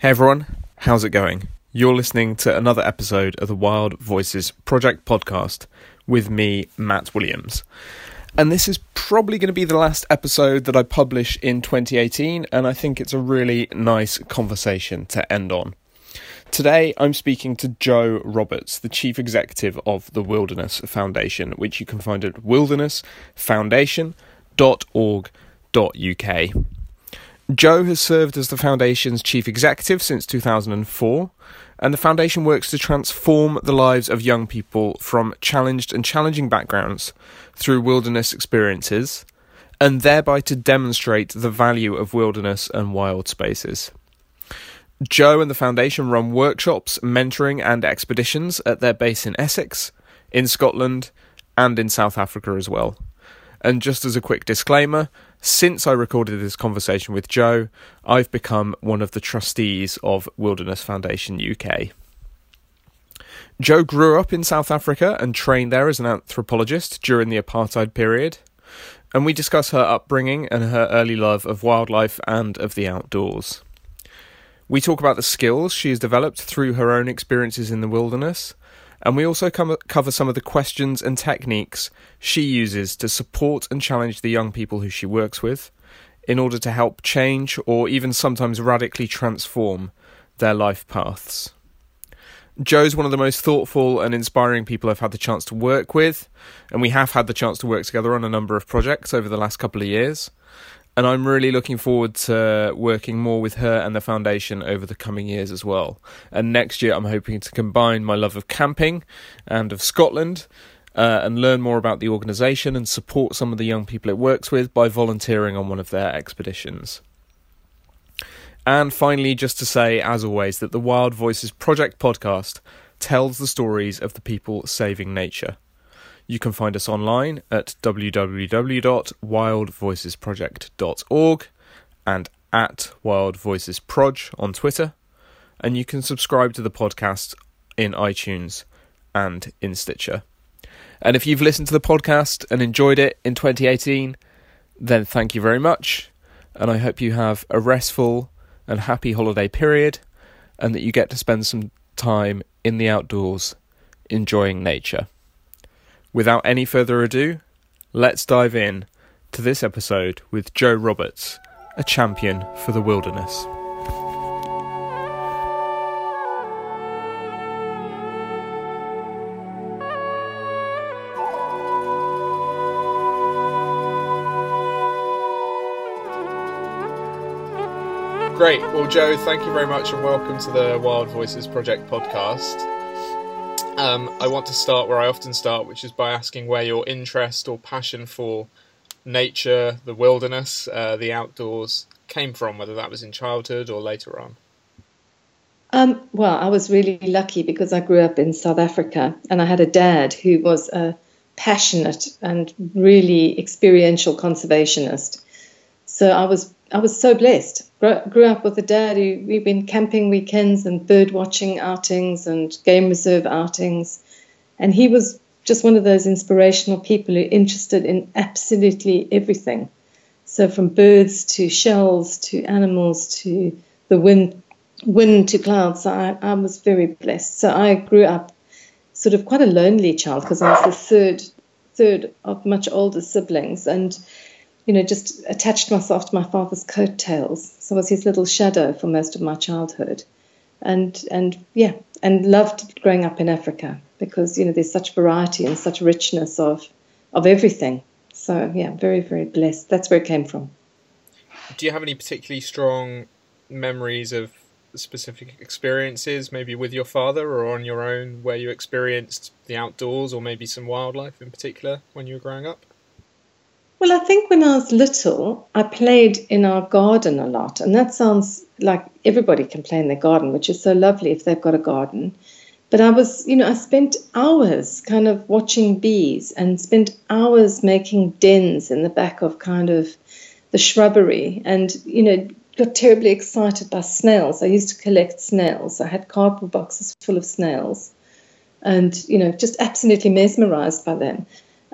Hey everyone, how's it going? You're listening to another episode of the Wild Voices Project podcast with me, Matt Williams. And this is probably going to be the last episode that I publish in 2018, and I think it's a really nice conversation to end on. Today, I'm speaking to Joe Roberts, the Chief Executive of the Wilderness Foundation, which you can find at wildernessfoundation.org.uk. Joe has served as the Foundation's chief executive since 2004, and the Foundation works to transform the lives of young people from challenged and challenging backgrounds through wilderness experiences, and thereby to demonstrate the value of wilderness and wild spaces. Joe and the Foundation run workshops, mentoring, and expeditions at their base in Essex, in Scotland, and in South Africa as well. And just as a quick disclaimer, since I recorded this conversation with Joe, I've become one of the trustees of Wilderness Foundation UK. Joe grew up in South Africa and trained there as an anthropologist during the apartheid period. And we discuss her upbringing and her early love of wildlife and of the outdoors. We talk about the skills she has developed through her own experiences in the wilderness and we also come, cover some of the questions and techniques she uses to support and challenge the young people who she works with in order to help change or even sometimes radically transform their life paths. Joe's one of the most thoughtful and inspiring people I've had the chance to work with, and we have had the chance to work together on a number of projects over the last couple of years and I'm really looking forward to working more with her and the foundation over the coming years as well. And next year, I'm hoping to combine my love of camping and of Scotland. Uh, and learn more about the organisation and support some of the young people it works with by volunteering on one of their expeditions. And finally, just to say, as always, that the Wild Voices Project podcast tells the stories of the people saving nature. You can find us online at www.wildvoicesproject.org and at Wild Voices Proj on Twitter. And you can subscribe to the podcast in iTunes and in Stitcher. And if you've listened to the podcast and enjoyed it in 2018, then thank you very much. And I hope you have a restful and happy holiday period and that you get to spend some time in the outdoors enjoying nature. Without any further ado, let's dive in to this episode with Joe Roberts, a champion for the wilderness. Great. Well, Joe, thank you very much and welcome to the Wild Voices Project podcast. Um, I want to start where I often start, which is by asking where your interest or passion for nature, the wilderness, uh, the outdoors came from, whether that was in childhood or later on. Um, well, I was really lucky because I grew up in South Africa and I had a dad who was a passionate and really experiential conservationist. So I was I was so blessed. Grew up with a dad who we've been camping weekends and bird watching outings and game reserve outings, and he was just one of those inspirational people who interested in absolutely everything. So from birds to shells to animals to the wind, wind to clouds. I, I was very blessed. So I grew up sort of quite a lonely child because I was the third third of much older siblings and you know, just attached myself to my father's coattails. So I was his little shadow for most of my childhood. And and yeah, and loved growing up in Africa because, you know, there's such variety and such richness of of everything. So yeah, very, very blessed. That's where it came from. Do you have any particularly strong memories of specific experiences, maybe with your father or on your own, where you experienced the outdoors or maybe some wildlife in particular when you were growing up? Well, I think when I was little, I played in our garden a lot. And that sounds like everybody can play in their garden, which is so lovely if they've got a garden. But I was, you know, I spent hours kind of watching bees and spent hours making dens in the back of kind of the shrubbery and, you know, got terribly excited by snails. I used to collect snails. I had cardboard boxes full of snails and, you know, just absolutely mesmerized by them.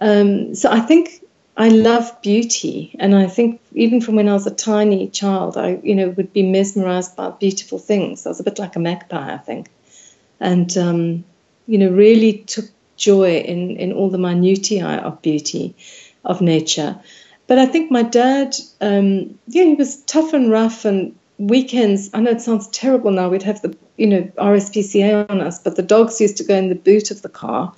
Um, so I think I love beauty, and I think even from when I was a tiny child, I you know would be mesmerized by beautiful things. I was a bit like a magpie, I think, and um, you know really took joy in in all the minutiae of beauty, of nature. But I think my dad, um, yeah, he was tough and rough, and weekends. I know it sounds terrible now. We'd have the you know RSPCA on us, but the dogs used to go in the boot of the car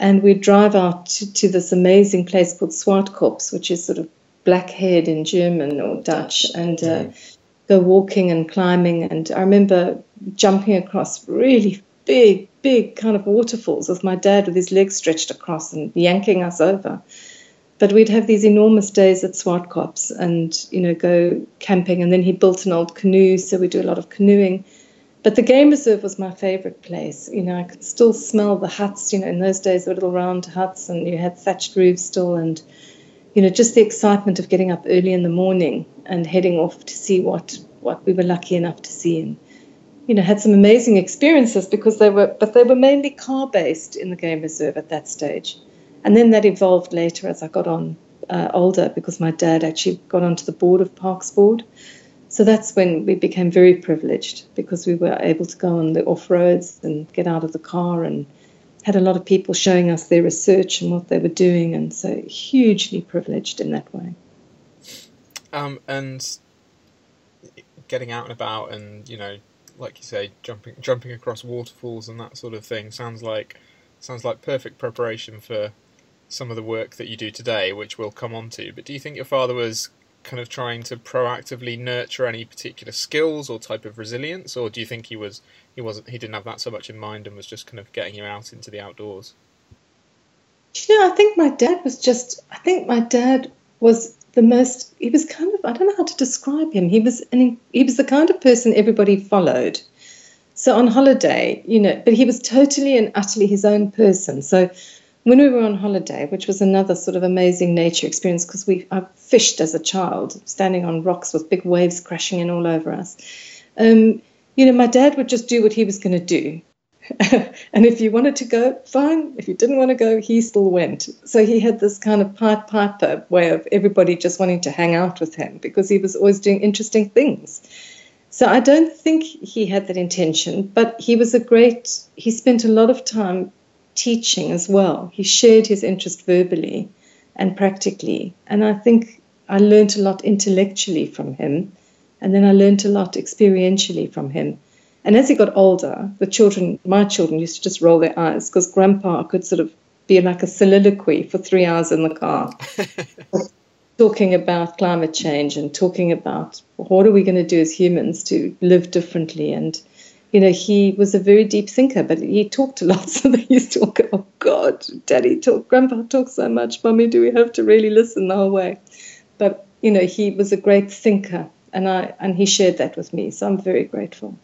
and we'd drive out to, to this amazing place called Swartkops, which is sort of blackhead in German or Dutch, and uh, go walking and climbing. And I remember jumping across really big, big kind of waterfalls with my dad with his legs stretched across and yanking us over. But we'd have these enormous days at Swartkops and, you know, go camping. And then he built an old canoe, so we do a lot of canoeing. But the game reserve was my favorite place. You know, I could still smell the huts. You know, in those days, the little round huts, and you had thatched roofs still, and you know, just the excitement of getting up early in the morning and heading off to see what what we were lucky enough to see, and you know, had some amazing experiences because they were, but they were mainly car based in the game reserve at that stage, and then that evolved later as I got on uh, older because my dad actually got onto the board of Parks Board. So that's when we became very privileged because we were able to go on the off roads and get out of the car and had a lot of people showing us their research and what they were doing, and so hugely privileged in that way. Um, and getting out and about, and you know, like you say, jumping jumping across waterfalls and that sort of thing sounds like sounds like perfect preparation for some of the work that you do today, which we'll come on to. But do you think your father was kind of trying to proactively nurture any particular skills or type of resilience, or do you think he was he wasn't he didn't have that so much in mind and was just kind of getting you out into the outdoors? You know, I think my dad was just. I think my dad was the most. He was kind of. I don't know how to describe him. He was an. He was the kind of person everybody followed. So on holiday, you know, but he was totally and utterly his own person. So when we were on holiday, which was another sort of amazing nature experience because we I fished as a child, standing on rocks with big waves crashing in all over us. Um, you know, my dad would just do what he was going to do. and if you wanted to go, fine. If you didn't want to go, he still went. So he had this kind of pied piper way of everybody just wanting to hang out with him because he was always doing interesting things. So I don't think he had that intention, but he was a great, he spent a lot of time teaching as well. He shared his interest verbally and practically. And I think I learned a lot intellectually from him. And then I learned a lot experientially from him. And as he got older, the children, my children, used to just roll their eyes because grandpa could sort of be like a soliloquy for three hours in the car, talking about climate change and talking about what are we going to do as humans to live differently and you know, he was a very deep thinker, but he talked a lot. So they used to go, oh God, Daddy talk, Grandpa talks so much, Mummy, do we have to really listen the whole way? But you know, he was a great thinker, and I and he shared that with me. So I'm very grateful.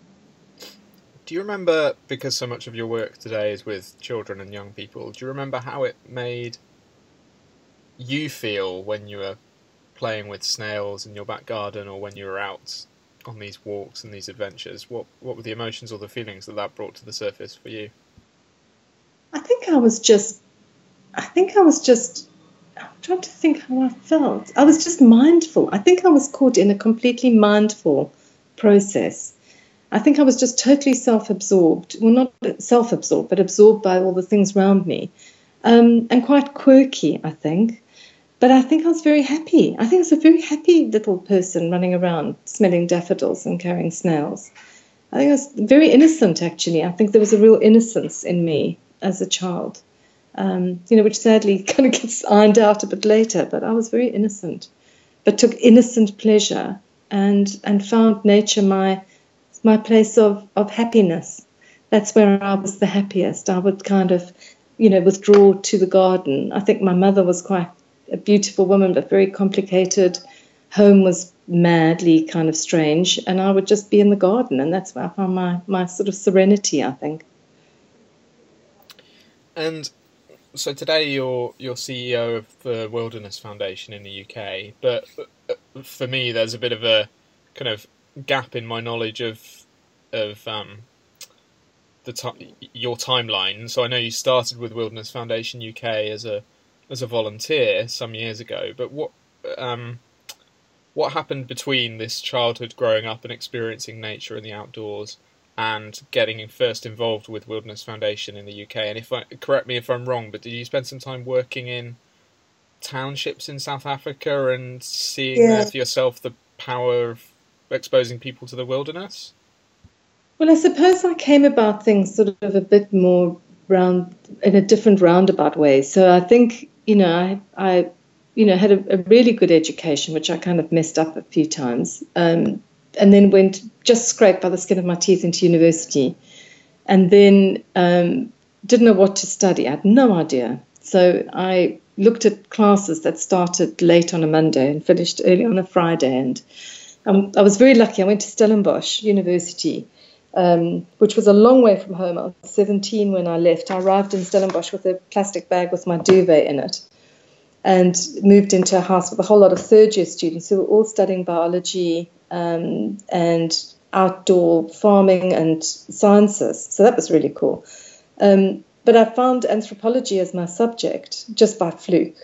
Do you remember, because so much of your work today is with children and young people, do you remember how it made you feel when you were playing with snails in your back garden or when you were out on these walks and these adventures, what what were the emotions or the feelings that that brought to the surface for you? I think I was just, I think I was just, I'm trying to think how I felt. I was just mindful. I think I was caught in a completely mindful process. I think I was just totally self-absorbed. Well, not self-absorbed, but absorbed by all the things around me, um, and quite quirky. I think. But I think I was very happy. I think I was a very happy little person running around smelling daffodils and carrying snails. I think I was very innocent, actually. I think there was a real innocence in me as a child, um, you know, which sadly kind of gets ironed out a bit later. But I was very innocent, but took innocent pleasure and and found nature my my place of, of happiness. That's where I was the happiest. I would kind of, you know, withdraw to the garden. I think my mother was quite a beautiful woman, but very complicated. Home was madly kind of strange, and I would just be in the garden, and that's where I found my, my sort of serenity, I think. And so today you're you're CEO of the Wilderness Foundation in the UK, but for me there's a bit of a kind of gap in my knowledge of of um, the t- your timeline. So I know you started with Wilderness Foundation UK as a as a volunteer some years ago. But what um, what happened between this childhood growing up and experiencing nature and the outdoors and getting first involved with Wilderness Foundation in the UK? And if I correct me if I'm wrong, but did you spend some time working in townships in South Africa and seeing yeah. there for yourself the power of exposing people to the wilderness? Well, I suppose I came about things sort of a bit more round in a different roundabout way. So I think you know I, I you know had a, a really good education, which I kind of messed up a few times, um, and then went just scraped by the skin of my teeth into university, and then um, didn't know what to study. I had no idea. So I looked at classes that started late on a Monday and finished early on a Friday, and um, I was very lucky. I went to Stellenbosch University um, which was a long way from home. I was 17 when I left. I arrived in Stellenbosch with a plastic bag with my duvet in it and moved into a house with a whole lot of third year students who were all studying biology um, and outdoor farming and sciences. So that was really cool. Um, but I found anthropology as my subject just by fluke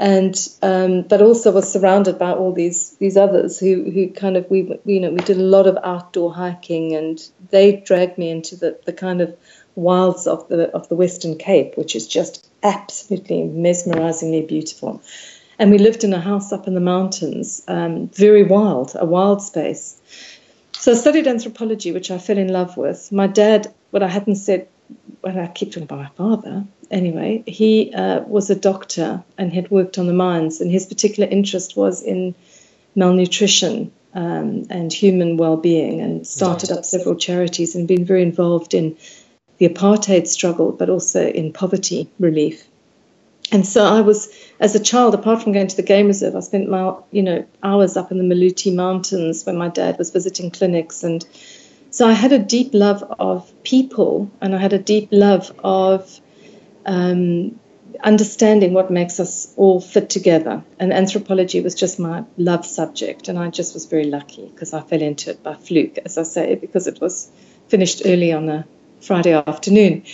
and um, but also was surrounded by all these these others who who kind of we, you know we did a lot of outdoor hiking and they dragged me into the, the kind of wilds of the of the Western Cape, which is just absolutely mesmerizingly beautiful. And we lived in a house up in the mountains, um, very wild, a wild space. So I studied anthropology, which I fell in love with. My dad, what I hadn't said, well, I keep talking about my father, anyway, he uh, was a doctor and had worked on the mines, and his particular interest was in malnutrition um, and human well-being, and started up several charities and been very involved in the apartheid struggle, but also in poverty relief. And so I was, as a child, apart from going to the game reserve, I spent my, you know, hours up in the Maluti Mountains when my dad was visiting clinics, and so I had a deep love of people, and I had a deep love of um, understanding what makes us all fit together. And anthropology was just my love subject, and I just was very lucky because I fell into it by fluke, as I say, because it was finished early on a Friday afternoon.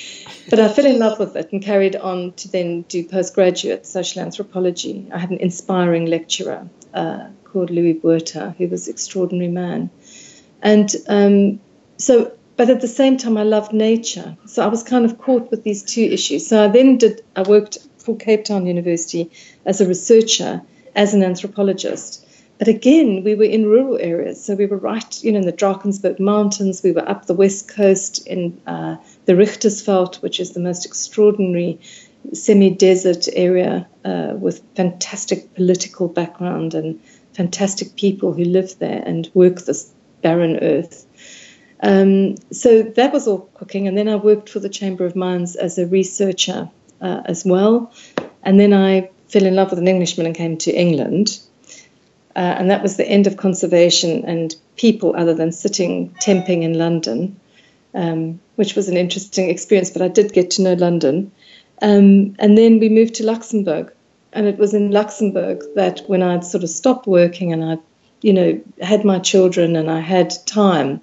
But I fell in love with it and carried on to then do postgraduate social anthropology. I had an inspiring lecturer uh, called Louis Buerta, who was an extraordinary man. And um, so but at the same time, I loved nature. So I was kind of caught with these two issues. So I then did, I worked for Cape Town University as a researcher, as an anthropologist. But again, we were in rural areas. So we were right, you know, in the Drakensberg Mountains. We were up the west coast in uh, the Richtersveld, which is the most extraordinary semi-desert area uh, with fantastic political background and fantastic people who live there and work this barren earth. Um, so that was all cooking. And then I worked for the Chamber of Mines as a researcher uh, as well. And then I fell in love with an Englishman and came to England. Uh, and that was the end of conservation and people other than sitting temping in London, um, which was an interesting experience, but I did get to know London. Um, and then we moved to Luxembourg. And it was in Luxembourg that when I'd sort of stopped working and I, you know, had my children and I had time,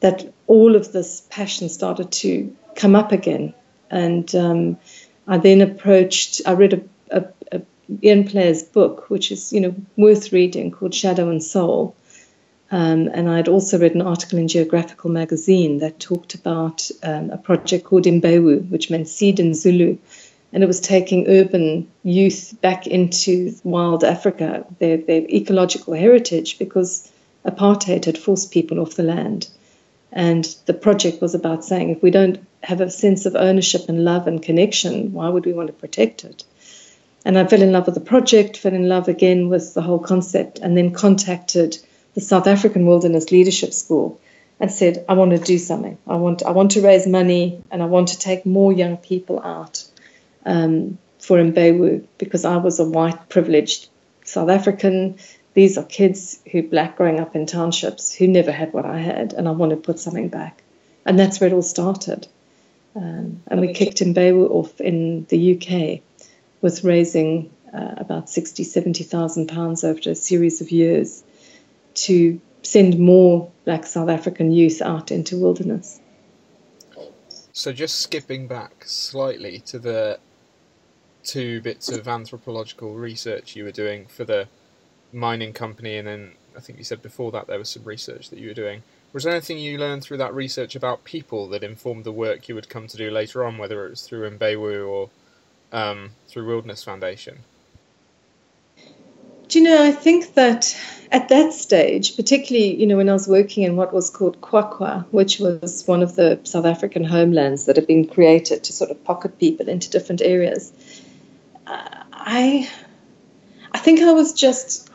that all of this passion started to come up again. And um, I then approached, I read a, a, a, Ian Player's book, which is, you know, worth reading, called Shadow and Soul. Um, and I'd also read an article in Geographical magazine that talked about um, a project called Imbewu, which meant seed in Zulu. And it was taking urban youth back into wild Africa, their, their ecological heritage, because apartheid had forced people off the land. And the project was about saying if we don't have a sense of ownership and love and connection, why would we want to protect it? And I fell in love with the project, fell in love again with the whole concept, and then contacted the South African Wilderness Leadership School and said, I want to do something. I want, I want to raise money and I want to take more young people out um, for Imbewu because I was a white, privileged South African these are kids who black growing up in townships who never had what I had, and I want to put something back. And that's where it all started. Um, and we kicked Imbewu off in the UK with raising uh, about 60, 70,000 pounds over a series of years to send more black South African youth out into wilderness. So just skipping back slightly to the two bits of anthropological research you were doing for the mining company, and then I think you said before that there was some research that you were doing. Was there anything you learned through that research about people that informed the work you would come to do later on, whether it was through Mbewu or um, through Wilderness Foundation? Do you know, I think that at that stage, particularly, you know, when I was working in what was called QwaQwa, which was one of the South African homelands that had been created to sort of pocket people into different areas, uh, I, I think I was just,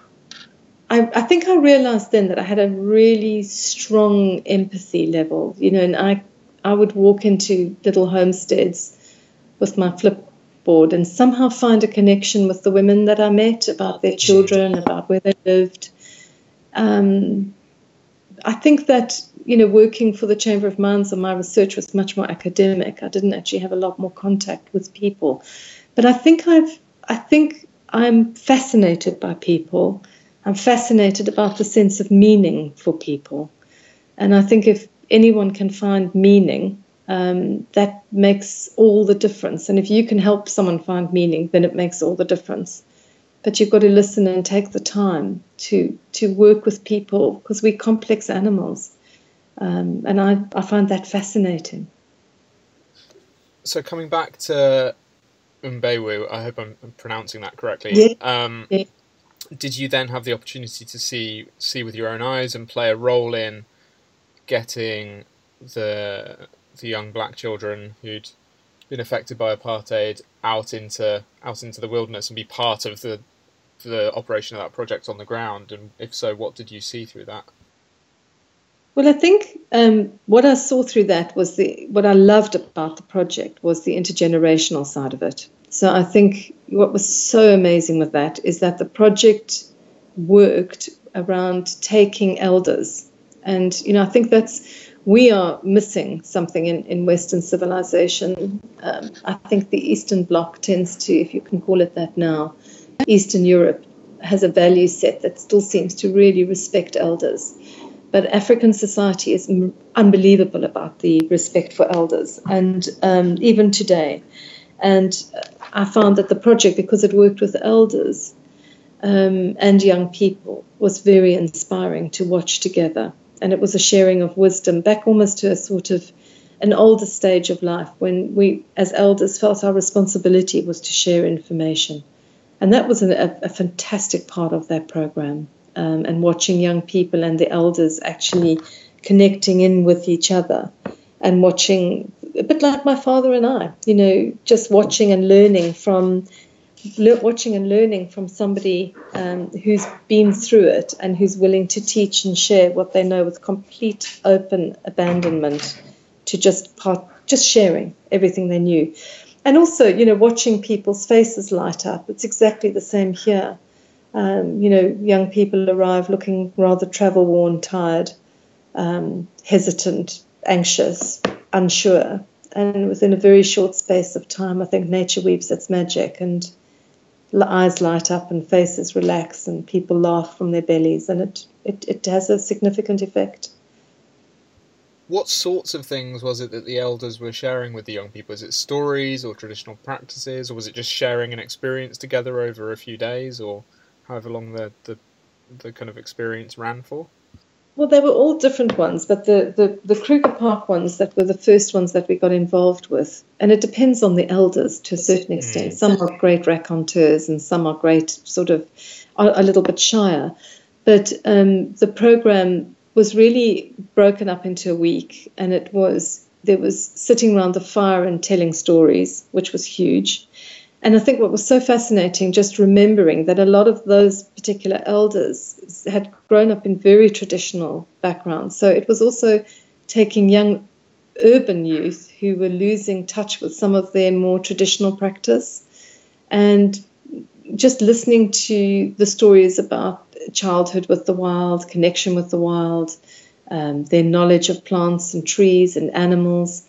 I, I think I realized then that I had a really strong empathy level, you know, and I, I would walk into little homesteads with my flip board and somehow find a connection with the women that I met about their children, about where they lived. Um, I think that you know working for the Chamber of Mines and my research was much more academic. I didn't actually have a lot more contact with people, but I think I've I think I'm fascinated by people. I'm fascinated about the sense of meaning for people, and I think if anyone can find meaning um, that makes all the difference. And if you can help someone find meaning, then it makes all the difference. But you've got to listen and take the time to to work with people because we're complex animals, um, and I I find that fascinating. So coming back to Mbewu, I hope I'm pronouncing that correctly. Yeah. Um, yeah. Did you then have the opportunity to see see with your own eyes and play a role in getting the the young black children who'd been affected by apartheid out into out into the wilderness and be part of the the operation of that project on the ground? And if so, what did you see through that? Well, I think um, what I saw through that was the what I loved about the project was the intergenerational side of it. So I think what was so amazing with that is that the project worked around taking elders, and you know I think that's we are missing something in, in Western civilization. Um, I think the Eastern Bloc tends to, if you can call it that now, Eastern Europe has a value set that still seems to really respect elders. But African society is unbelievable about the respect for elders, and um, even today. And I found that the project, because it worked with elders um, and young people, was very inspiring to watch together and it was a sharing of wisdom back almost to a sort of an older stage of life when we, as elders, felt our responsibility was to share information. And that was a, a fantastic part of that program. Um, and watching young people and the elders actually connecting in with each other and watching, a bit like my father and I, you know, just watching and learning from watching and learning from somebody um, who's been through it and who's willing to teach and share what they know with complete open abandonment to just part, just sharing everything they knew. And also, you know, watching people's faces light up. It's exactly the same here. Um, you know, young people arrive looking rather travel worn, tired, um, hesitant, anxious, unsure. And within a very short space of time, I think nature weaves its magic and eyes light up and faces relax and people laugh from their bellies and it, it, it has a significant effect. What sorts of things was it that the elders were sharing with the young people? Is it stories or traditional practices, or was it just sharing an experience together over a few days, or however long the, the, the kind of experience ran for? Well, they were all different ones, but the, the, the Kruger Park ones that were the first ones that we got involved with, and it depends on the elders to a certain extent. Mm. Some are great raconteurs, and some are great, sort of, a, little bit shyer. But um, the program was really broken up into a week, and it was there was sitting around the fire and telling stories, which was huge. And I think what was so fascinating, just remembering that a lot of those particular elders had grown up in very traditional backgrounds. So it was also taking young urban youth who were losing touch with some of their more traditional practice and just listening to the stories about childhood with the wild, connection with the wild, um, their knowledge of plants and trees and animals.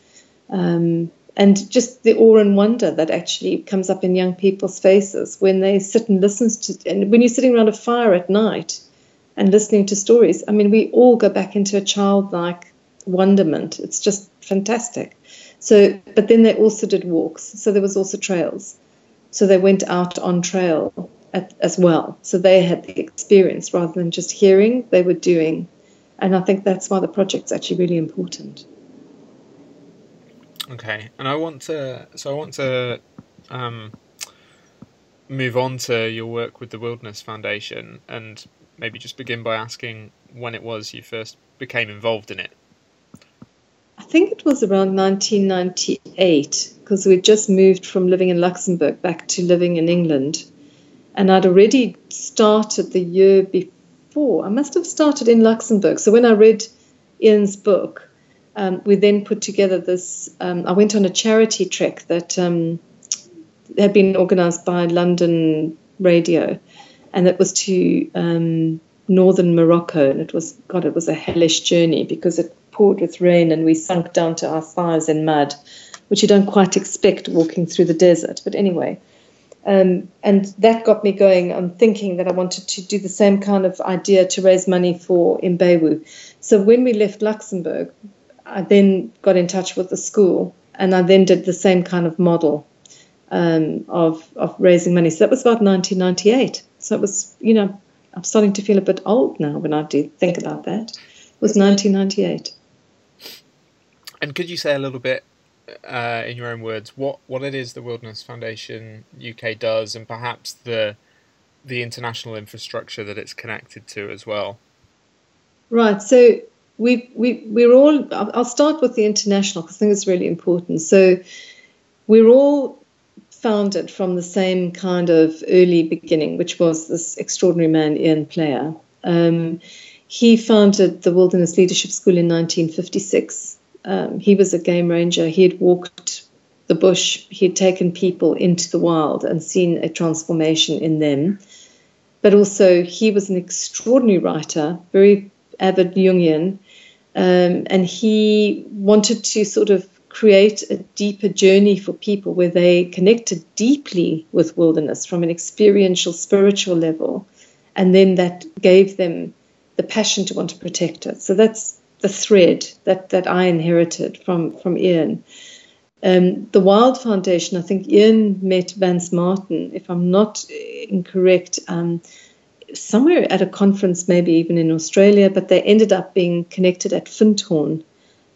Um, and just the awe and wonder that actually comes up in young people's faces when they sit and listen to and when you're sitting around a fire at night and listening to stories i mean we all go back into a childlike wonderment it's just fantastic so but then they also did walks so there was also trails So they went out on trail at, as well. So they had the experience rather than just hearing, they were doing. And I think that's why the project's actually really important. Okay, and I want to, so I want to um, move on to your work with the Wilderness Foundation and maybe just begin by asking when it was you first became involved in it. I think it was around 1998 because we'd just moved from living in Luxembourg back to living in England. And I'd already started the year before. I must have started in Luxembourg. So when I read Ian's book, um, we then put together this. Um, I went on a charity trek that um, had been organised by London Radio, and it was to um, northern Morocco. And it was, God, it was a hellish journey because it poured with rain and we sunk down to our thighs in mud, which you don't quite expect walking through the desert. But anyway, um, and that got me going on thinking that I wanted to do the same kind of idea to raise money for Mbewu. So when we left Luxembourg, I then got in touch with the school and I then did the same kind of model um, of, of raising money. So that was about 1998. So it was, you know, I'm starting to feel a bit old now when I do think about that. It was 1998. And could you say a little bit uh, in your own words, what, what it is the Wilderness Foundation UK does, and perhaps the the international infrastructure that it's connected to as well. Right. So we we we're all. I'll start with the international because I think it's really important. So we're all founded from the same kind of early beginning, which was this extraordinary man Ian Player. Um, he founded the Wilderness Leadership School in 1956 um, he was a game ranger. He had walked the bush. He had taken people into the wild and seen a transformation in them. But also, he was an extraordinary writer, very avid Jungian, um, and he wanted to sort of create a deeper journey for people where they connected deeply with wilderness from an experiential, spiritual level, and then that gave them the passion to want to protect it. So that's the thread that, that I inherited from, from Ian. Um, the Wild Foundation, I think Ian met Vance Martin, if I'm not incorrect, um, somewhere at a conference, maybe even in Australia, but they ended up being connected at Findhorn,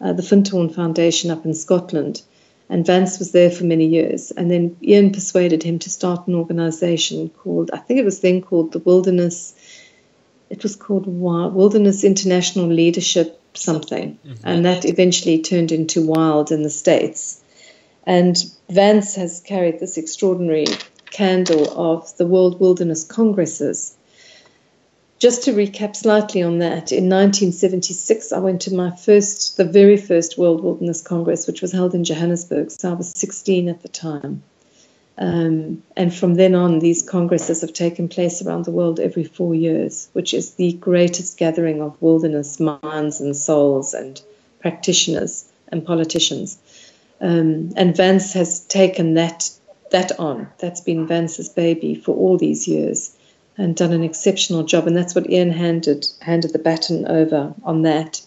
uh, the Findhorn Foundation up in Scotland. And Vance was there for many years. And then Ian persuaded him to start an organization called, I think it was then called the Wilderness, it was called Wilderness International Leadership something. Mm-hmm. And that eventually turned into Wild in the States. And Vance has carried this extraordinary candle of the World Wilderness Congresses. Just to recap slightly on that, in 1976, I went to my first, the very first World Wilderness Congress, which was held in Johannesburg. So I was 16 at the time. Um, and from then on, these congresses have taken place around the world every four years, which is the greatest gathering of wilderness minds and souls and practitioners and politicians. Um, and Vance has taken that that on. That's been Vance's baby for all these years, and done an exceptional job. And that's what Ian handed handed the baton over on that.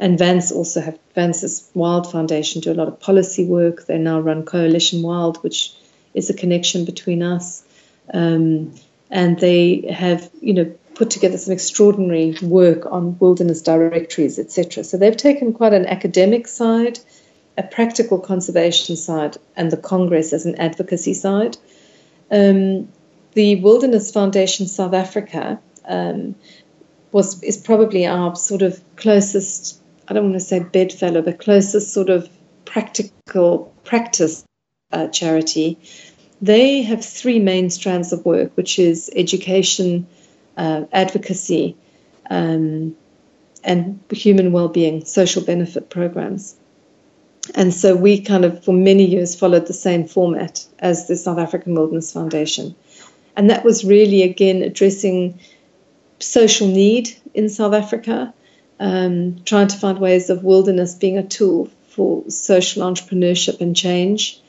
And Vance also have Vance's Wild Foundation do a lot of policy work. They now run Coalition Wild, which is a connection between us. Um, and they have, you know, put together some extraordinary work on wilderness directories, etc. So they've taken quite an academic side, a practical conservation side, and the Congress as an advocacy side. Um, the Wilderness Foundation South Africa um, was is probably our sort of closest. I don't want to say bedfellow, but closest sort of practical practice uh, charity, they have three main strands of work, which is education, uh, advocacy, um, and human well-being, social benefit programs. And so we kind of, for many years, followed the same format as the South African Wilderness Foundation. And that was really, again, addressing social need in South Africa, um, trying to find ways of wilderness being a tool for social entrepreneurship and change,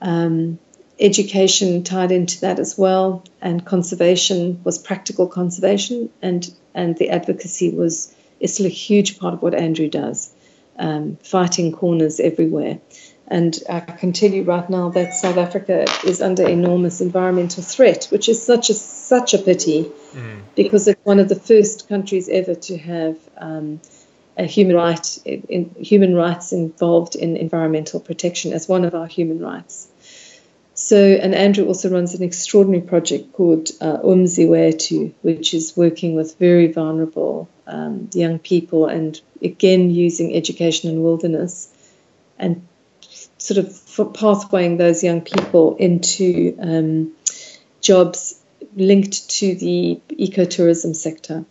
um, education tied into that as well, and conservation was practical conservation, and and the advocacy was still a huge part of what Andrew does, um, fighting corners everywhere. And I can tell you right now that South Africa is under enormous environmental threat, which is such a such a pity, mm. because it's one of the first countries ever to have um, a human right in, human rights involved in environmental protection as one of our human rights. So, and Andrew also runs an extraordinary project called uh, Umzi which is working with very vulnerable um, young people and again using education and wilderness and sort of pathwaying those young people into um, jobs linked to the ecotourism sector.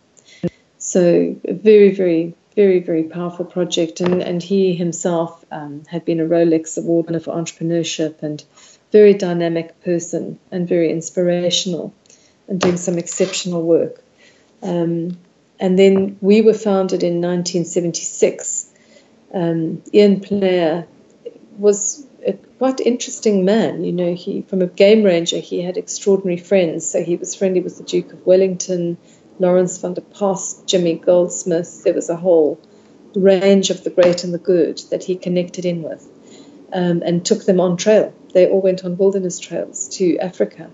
So, a very, very, very, very powerful project. And, and he himself um, had been a Rolex Award winner for entrepreneurship and very dynamic person and very inspirational and doing some exceptional work. Um, and then we were founded in 1976. Um, Ian Player was a quite interesting man. You know, he from a game ranger, he had extraordinary friends. So he was friendly with the Duke of Wellington, Laurens van der Post, Jimmy Goldsmith. There was a whole range of the great and the good that he connected in with um, and took them on trail. They all went on wilderness trails to Africa,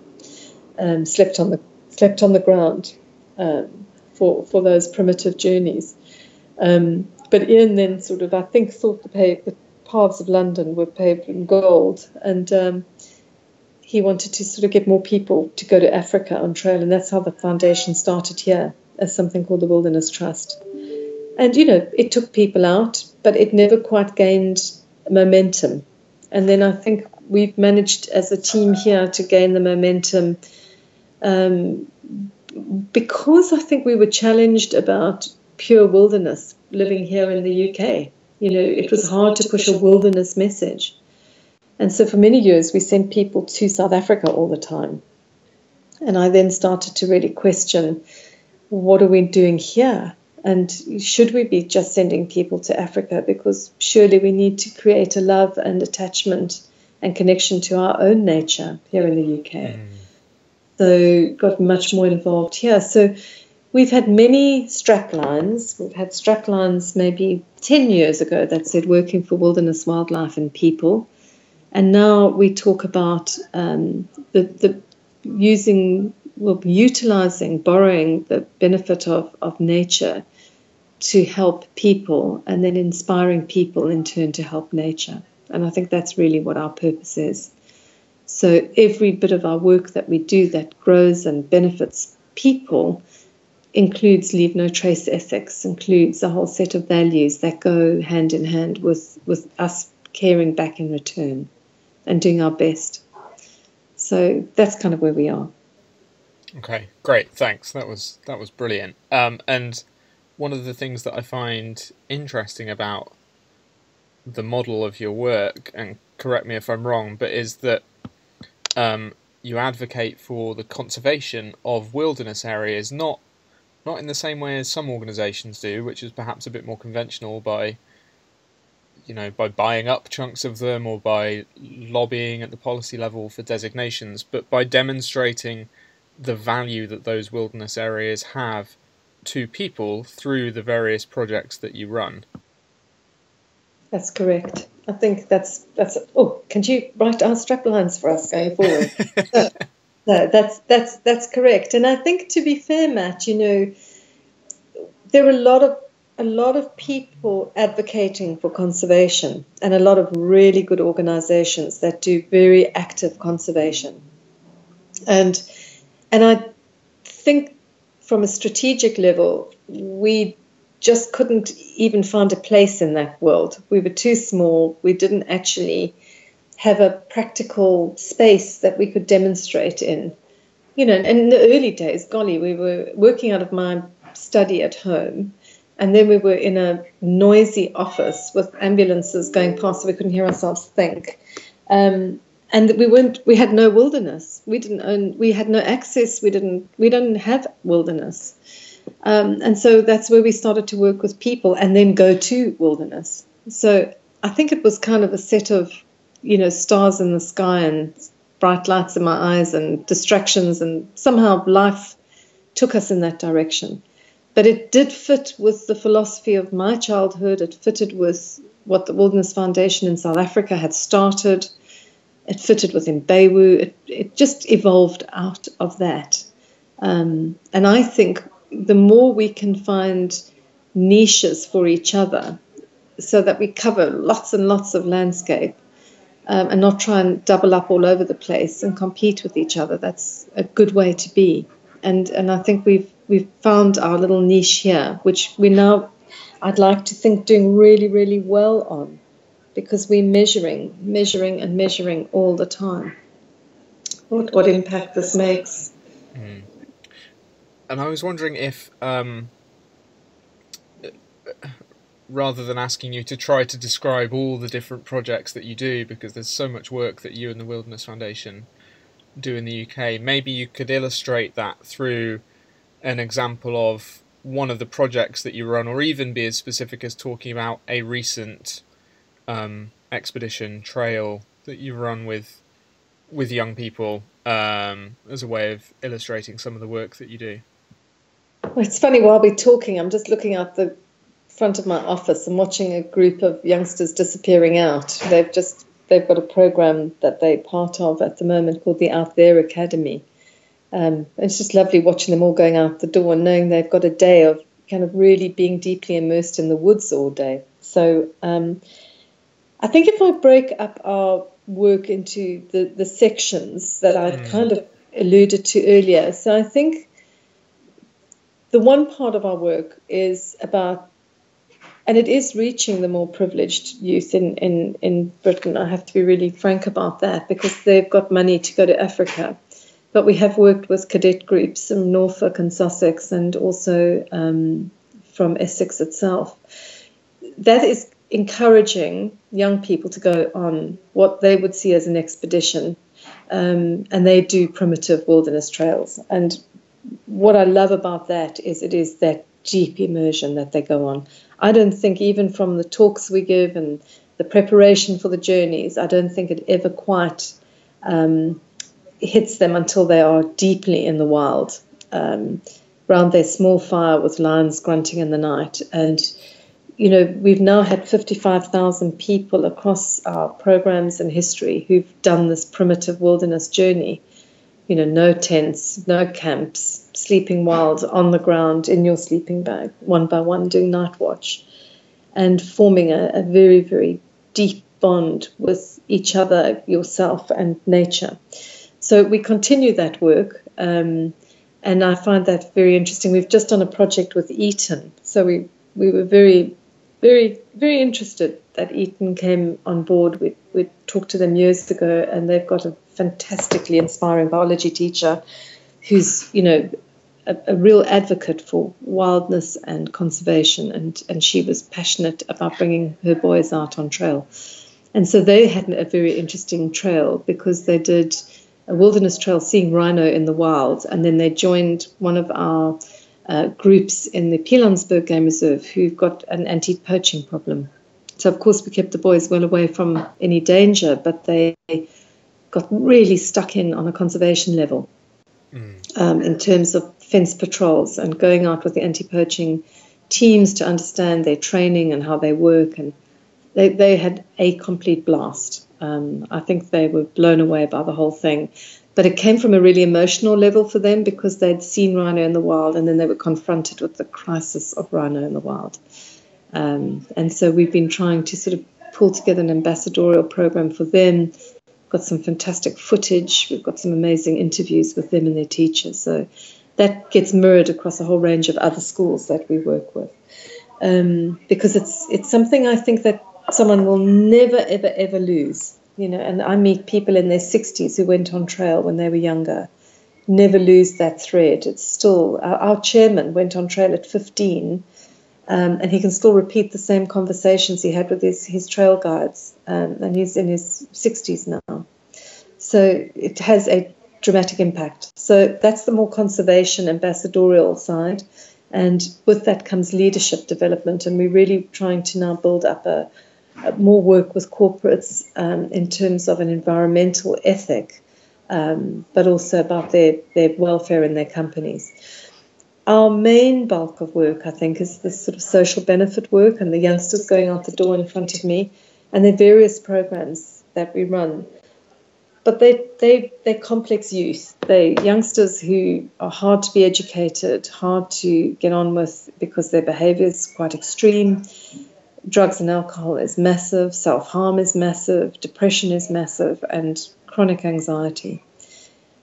um, slept on the slept on the ground um, for for those primitive journeys. Um, but Ian then sort of, I think, thought the, pay, the paths of London were paved in gold, and um, he wanted to sort of get more people to go to Africa on trail, and that's how the foundation started here as something called the Wilderness Trust. And you know, it took people out, but it never quite gained momentum. And then I think we've managed as a team here to gain the momentum um, because I think we were challenged about pure wilderness living here in the UK. You know, it was hard to push a wilderness message. And so for many years, we sent people to South Africa all the time. And I then started to really question what are we doing here? And should we be just sending people to Africa? Because surely we need to create a love and attachment and connection to our own nature here in the UK. Mm. So got much more involved here. So we've had many straplines. We've had straplines maybe 10 years ago that said working for wilderness, wildlife, and people. And now we talk about um, the, the using, well, utilizing, borrowing the benefit of, of nature to help people and then inspiring people in turn to help nature. And I think that's really what our purpose is. So every bit of our work that we do that grows and benefits people includes leave no trace ethics, includes a whole set of values that go hand in hand with, with us caring back in return and doing our best. So that's kind of where we are. Okay, great, thanks. That was that was brilliant. Um, and one of the things that I find interesting about the model of your work, and correct me if I'm wrong, but is that um, you advocate for the conservation of wilderness areas, not not in the same way as some organisations do, which is perhaps a bit more conventional by you know by buying up chunks of them or by lobbying at the policy level for designations, but by demonstrating the value that those wilderness areas have to people through the various projects that you run. That's correct. I think that's that's. Oh, can you write our straplines for us going forward? no, that's that's that's correct. And I think to be fair, Matt, you know, there are a lot of a lot of people advocating for conservation, and a lot of really good organisations that do very active conservation. And and I think from a strategic level, we just couldn't even find a place in that world. We were too small. We didn't actually have a practical space that we could demonstrate in. You know, and in the early days, golly, we were working out of my study at home, and then we were in a noisy office with ambulances going past, so we couldn't hear ourselves think. Um, and we weren't. We had no wilderness. We didn't own. We had no access. We didn't. We didn't have wilderness. Um, and so that's where we started to work with people and then go to wilderness. So I think it was kind of a set of, you know, stars in the sky and bright lights in my eyes and distractions, and somehow life took us in that direction. But it did fit with the philosophy of my childhood. It fitted with what the Wilderness Foundation in South Africa had started. It fitted with Imbewu. It, it just evolved out of that. Um, and I think the more we can find niches for each other so that we cover lots and lots of landscape um, and not try and double up all over the place and compete with each other, that's a good way to be. And, and I think we've, we've found our little niche here, which we now, I'd like to think, doing really, really well on because we're measuring, measuring, and measuring all the time what, what impact this makes. Mm and I was wondering if, um, rather than asking you to try to describe all the different projects that you do, because there's so much work that you and the Wilderness Foundation do in the UK, maybe you could illustrate that through an example of one of the projects that you run, or even be as specific as talking about a recent um, expedition trail that you run with with young people um, as a way of illustrating some of the work that you do. It's funny while we're talking, I'm just looking at the front of my office and watching a group of youngsters disappearing out. They've just they've got a program that they're part of at the moment called the Out There Academy. Um, it's just lovely watching them all going out the door and knowing they've got a day of kind of really being deeply immersed in the woods all day. So um, I think if I break up our work into the, the sections that I mm. kind of alluded to earlier, so I think the one part of our work is about, and it is reaching the more privileged youth in, in, in Britain. I have to be really frank about that because they've got money to go to Africa. But we have worked with cadet groups from Norfolk and Sussex and also um, from Essex itself. That is encouraging young people to go on what they would see as an expedition. Um, and they do primitive wilderness trails. And what I love about that is it is that deep immersion that they go on. I don't think even from the talks we give and the preparation for the journeys, I don't think it ever quite um, hits them until they are deeply in the wild, um, around their small fire with lions grunting in the night. And, you know, we've now had 55,000 people across our programs and history who've done this primitive wilderness journey you know, no tents, no camps, sleeping wild on the ground in your sleeping bag, one by one, doing night watch, and forming a, a very, very deep bond with each other, yourself, and nature. So we continue that work, um, and I find that very interesting. We've just done a project with Eton, so we we were very, very, very interested that Eton came on board. We we talked to them years ago, and they've got a fantastically inspiring biology teacher who's, you know, a, a, real advocate for wildness and conservation, and, and she was passionate about bringing her boys out on trail. And so they had a very interesting trail because they did a wilderness trail seeing rhino in the wild, and then they joined one of our uh, groups in the Pilanesberg Game Reserve who've got an anti poaching problem. So, of course, we kept the boys well away from any danger, but they got really stuck in on a conservation level mm. um, in terms of fence patrols and going out with the anti-poaching teams to understand their training and how they work. And they, they had a complete blast. Um, I think they were blown away by the whole thing. But it came from a really emotional level for them because they'd seen rhino in the wild and then they were confronted with the crisis of rhino in the wild. Um, and so we've been trying to sort of pull together an ambassadorial program for them We've got some fantastic footage. We've got some amazing interviews with them and their teachers. So that gets mirrored across a whole range of other schools that we work with. Um, because it's it's something I think that someone will never ever ever lose. You know, and I meet people in their 60s who went on trail when they were younger. Never lose that thread. It's still our, our chairman went on trail at 15 um, and he can still repeat the same conversations he had with his, his trail guides, um, and he's in his 60s now. So it has a dramatic impact. So that's the more conservation ambassadorial side, and with that comes leadership development, and we're really trying to now build up a, a more work with corporates um, in terms of an environmental ethic, um, but also about their, their welfare in their companies our main bulk of work, I think, is the sort of social benefit work and the youngsters going out the door in front of me, and the various programs that we run. But they, they, they're complex youth. They're youngsters who are hard to be educated, hard to get on with because their behavior is quite extreme. Drugs and alcohol is massive, self harm is massive, depression is massive, and chronic anxiety.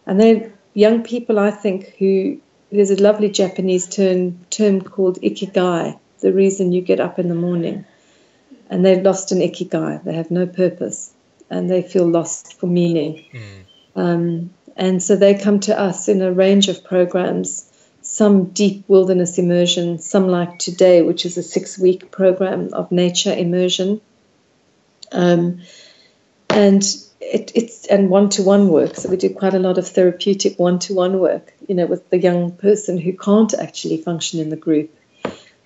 And they're young people, I think, who there's a lovely Japanese term, term called ikigai, the reason you get up in the morning. And they've lost an ikigai, they have no purpose, and they feel lost for meaning. Mm. Um, and so they come to us in a range of programs, some deep wilderness immersion, some like today, which is a six week program of nature immersion. Um, and it, it's and one-to-one work. So we do quite a lot of therapeutic one-to-one work, you know, with the young person who can't actually function in the group.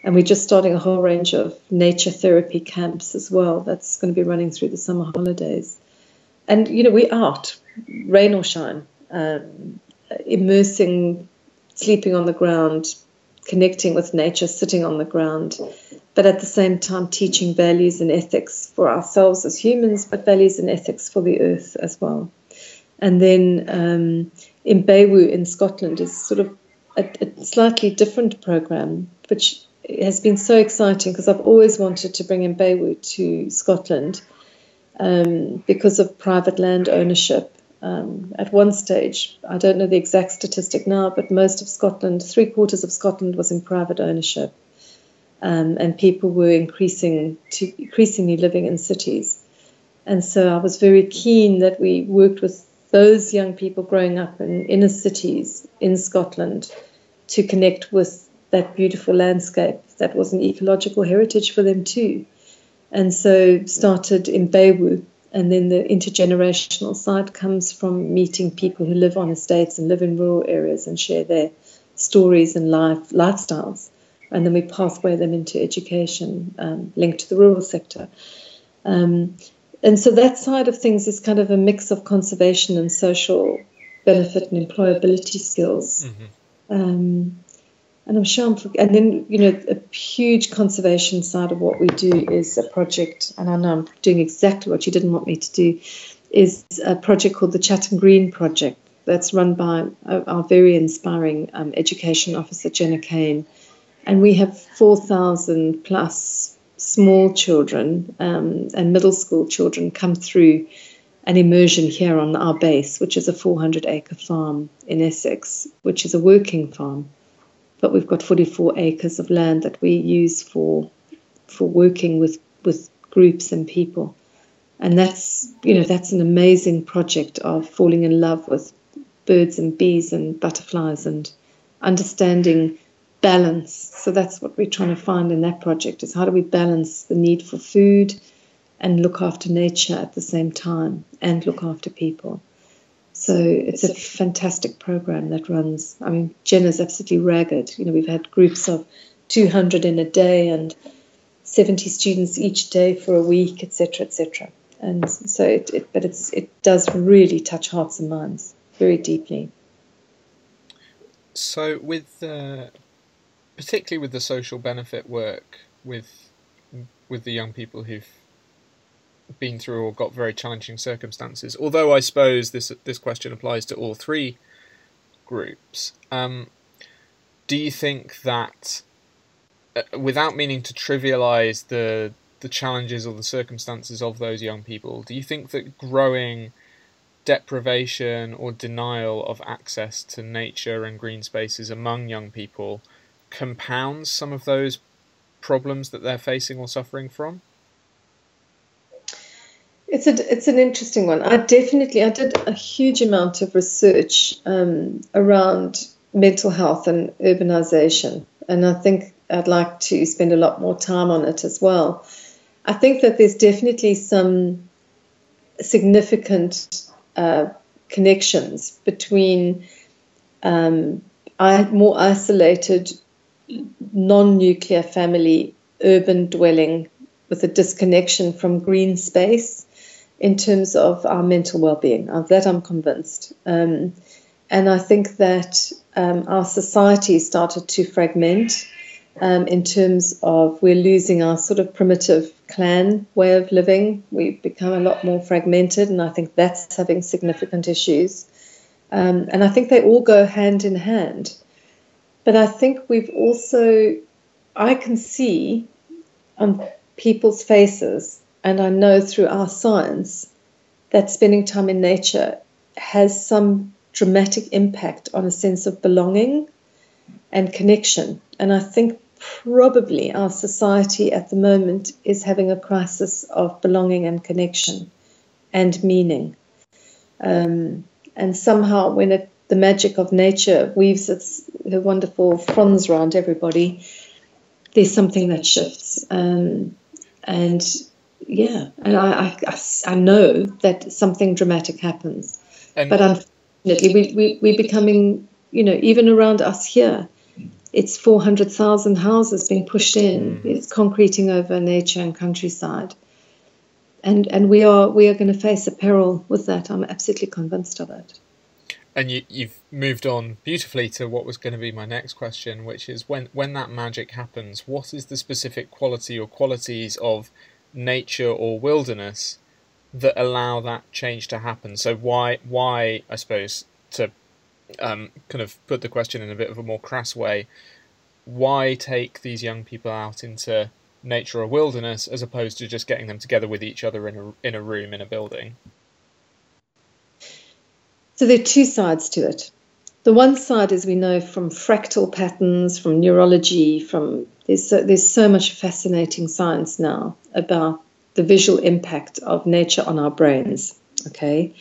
And we're just starting a whole range of nature therapy camps as well. That's going to be running through the summer holidays. And you know, we're out, rain or shine, um, immersing, sleeping on the ground, connecting with nature, sitting on the ground, but at the same time teaching values and ethics for ourselves as humans, but values and ethics for the earth as well. And then um, Imbewu in Scotland is sort of a, a slightly different program, which has been so exciting because I've always wanted to bring Imbewu to Scotland um, because of private land ownership um, at one stage, I don't know the exact statistic now, but most of Scotland, three quarters of Scotland was in private ownership, um, and people were increasing to increasingly living in cities. And so I was very keen that we worked with those young people growing up in inner cities in Scotland to connect with that beautiful landscape that was an ecological heritage for them too. And so started Imbewu and then the intergenerational side comes from meeting people who live on estates and live in rural areas and share their stories and life lifestyles. And then we pathway them into education um, linked to the rural sector. Um, and so that side of things is kind of a mix of conservation and social benefit and employability skills. Mm-hmm. Um, and I'm sure I'm, and then, you know, a huge conservation side of what we do is a project, and I know I'm doing exactly what you didn't want me to do, is a project called the Chatham Green Project that's run by our very inspiring um, education officer, Jenna Kane. And we have 4,000 plus small children um, and middle school children come through an immersion here on our base, which is a 400 acre farm in Essex, which is a working farm but we've got 44 acres of land that we use for for working with with groups and people. And that's you know that's an amazing project of falling in love with birds and bees and butterflies and understanding balance. So that's what we're trying to find in that project is how do we balance the need for food and look after nature at the same time and look after people so it's a fantastic program that runs. I mean, Jenna's absolutely ragged. You know, we've had groups of 200 in a day and 70 students each day for a week, etc., etc. And so, it, it, but it's it does really touch hearts and minds very deeply. So, with uh, particularly with the social benefit work with with the young people who've been through or got very challenging circumstances. Although I suppose this this question applies to all three groups. Um, do you think that, uh, without meaning to trivialize the the challenges or the circumstances of those young people, do you think that growing deprivation or denial of access to nature and green spaces among young people compounds some of those problems that they're facing or suffering from? It's a it's an interesting one. I definitely I did a huge amount of research um, around mental health and urbanization, and I think I'd like to spend a lot more time on it as well. I think that there's definitely some significant uh, connections between um, more isolated, non-nuclear family urban dwelling with a disconnection from green space in terms of our mental well-being. Of that, I'm convinced. Um, and I think that um, our society started to fragment um, in terms of we're losing our sort of primitive clan way of living. We've become a lot more fragmented, and I think that's having significant issues. Um, and I think they all go hand in hand. But I think we've also, I can see on people's faces, and I know through our science, that spending time in nature has some dramatic impact on a sense of belonging and connection. And I think probably our society at the moment is having a crisis of belonging and connection and meaning. Um, and somehow, when it, the magic of nature weaves its wonderful fronds around everybody, there's something that shifts. Um, and yeah, and I, I, I, know that something dramatic happens. And but unfortunately, we, we, we're becoming, you know, even around us here, it's 400,000 houses being pushed in. Mm. It's concreting over nature and countryside. And, and we are we are going to face a peril with that. I'm absolutely convinced of it. And you, you've moved on beautifully to what was going to be my next question, which is when when that magic happens, what is the specific quality or qualities of nature or wilderness that allow that change to happen? So why why I suppose to um, kind of put the question in a bit of a more crass way, why take these young people out into nature or wilderness as opposed to just getting them together with each other in a in a room in a building? So there are two sides to it. The one side, as we know from fractal patterns, from neurology, from there's so, there's so much fascinating science now about the visual impact of nature on our brains. Okay,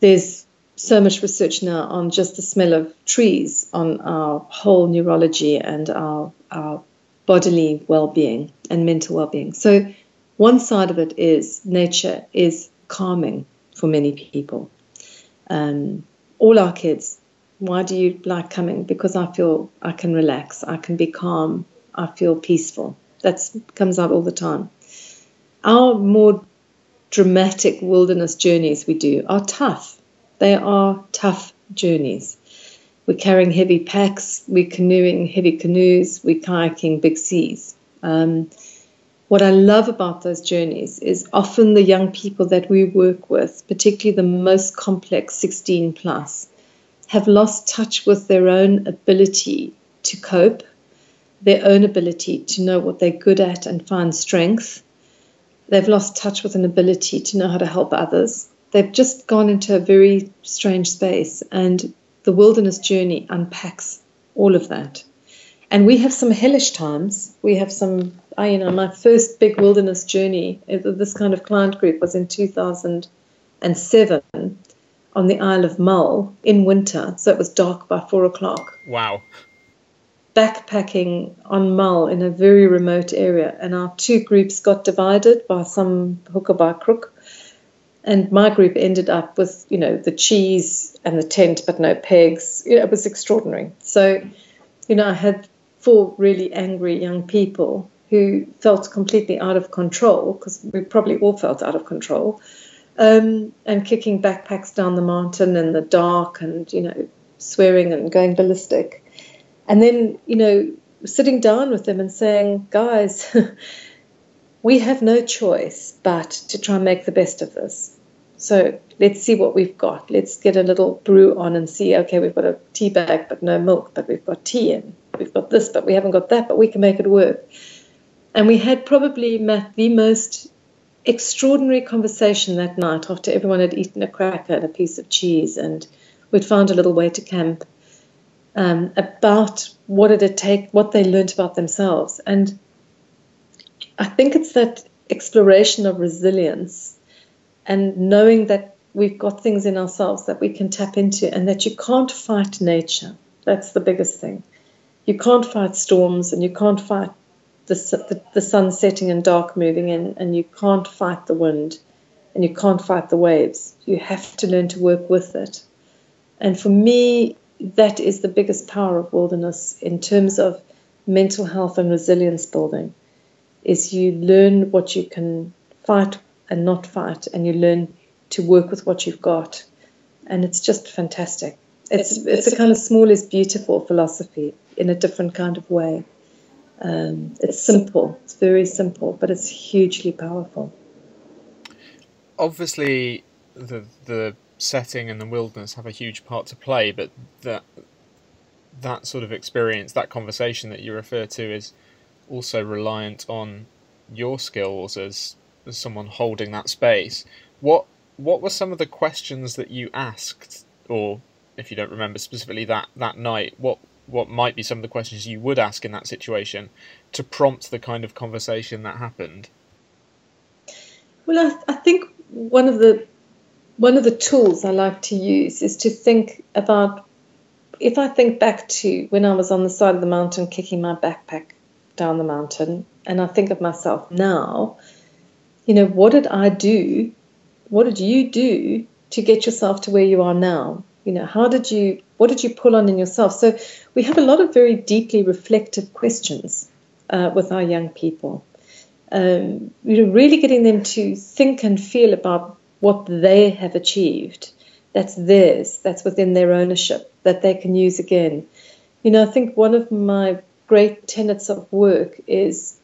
there's so much research now on just the smell of trees, on our whole neurology and our, our bodily well being and mental well being. So, one side of it is nature is calming for many people. Um, all our kids, why do you like coming? Because I feel I can relax, I can be calm, I feel peaceful. That comes out all the time. Our more dramatic wilderness journeys we do are tough they are tough journeys. We're carrying heavy packs, we're canoeing heavy canoes, we're kayaking big seas. Um, what I love about those journeys is often the young people that we work with, particularly the most complex 16 plus, have lost touch with their own ability to cope, their own ability to know what they're good at and find strength. They've lost touch with an ability to know how to help others they've just gone into a very strange space, and the wilderness journey unpacks all of that. And we have some hellish times. We have some, I, you know, my first big wilderness journey, uh, this kind of client group was in 2007 on the Isle of Mull in winter. So it was dark by four o'clock. Wow. Backpacking on Mull in a very remote area. And our two groups got divided by some hook or by crook. And my group ended up with you know the cheese and the tent but no pegs. You know, it was extraordinary. So you know i had four really angry young people who felt completely out of control because we probably all felt out of control um, and kicking backpacks down the mountain in the dark and you know swearing and going ballistic and then you know sitting down with them and saying guys we have no choice but to try and make the best of this so let's see what we've got. Let's get a little brew on and see, okay, we've got a tea bag, but no milk, but we've got tea in. we've got this, but we haven't got that, but we can make it work. And we had probably, Matt, the most extraordinary conversation that night after everyone had eaten a cracker and a piece of cheese and we'd found a little way to camp um, about what did it take, what they learned about themselves. And I think it's that exploration of resilience and knowing that we've got things in ourselves that we can tap into and that you can't fight nature. That's the biggest thing. You can't fight storms and you can't fight the, the, the sun setting and dark moving in, and you can't fight the wind and you can't fight the waves. You have to learn to work with it. And for me, that is the biggest power of wilderness in terms of mental health and resilience building is you learn what you can fight and not fight, and you learn to work with what you've got. And it's just fantastic. It's it's a kind of small is beautiful philosophy in a different kind of way. Um, it's simple. It's very simple, but it's hugely powerful. Obviously, the the setting and the wilderness have a huge part to play, but that that sort of experience, that conversation that you refer to, is also reliant on your skills as, as someone holding that space. What what were some of the questions that you asked, or if you don't remember specifically that that night, what what might be some of the questions you would ask in that situation to prompt the kind of conversation that happened? Well, I, I think one of the one of the tools I like to use is to think about if I think back to when I was on the side of the mountain kicking my backpack down the mountain, and I think of myself now, you know, what did I do? What did you do to get yourself to where you are now? You know, how did you, what did you pull on in yourself? So we have a lot of very deeply reflective questions uh, with our young people. Um, you know, really getting them to think and feel about what they have achieved. That's theirs. That's within their ownership that they can use again. You know, I think one of my great tenets of work is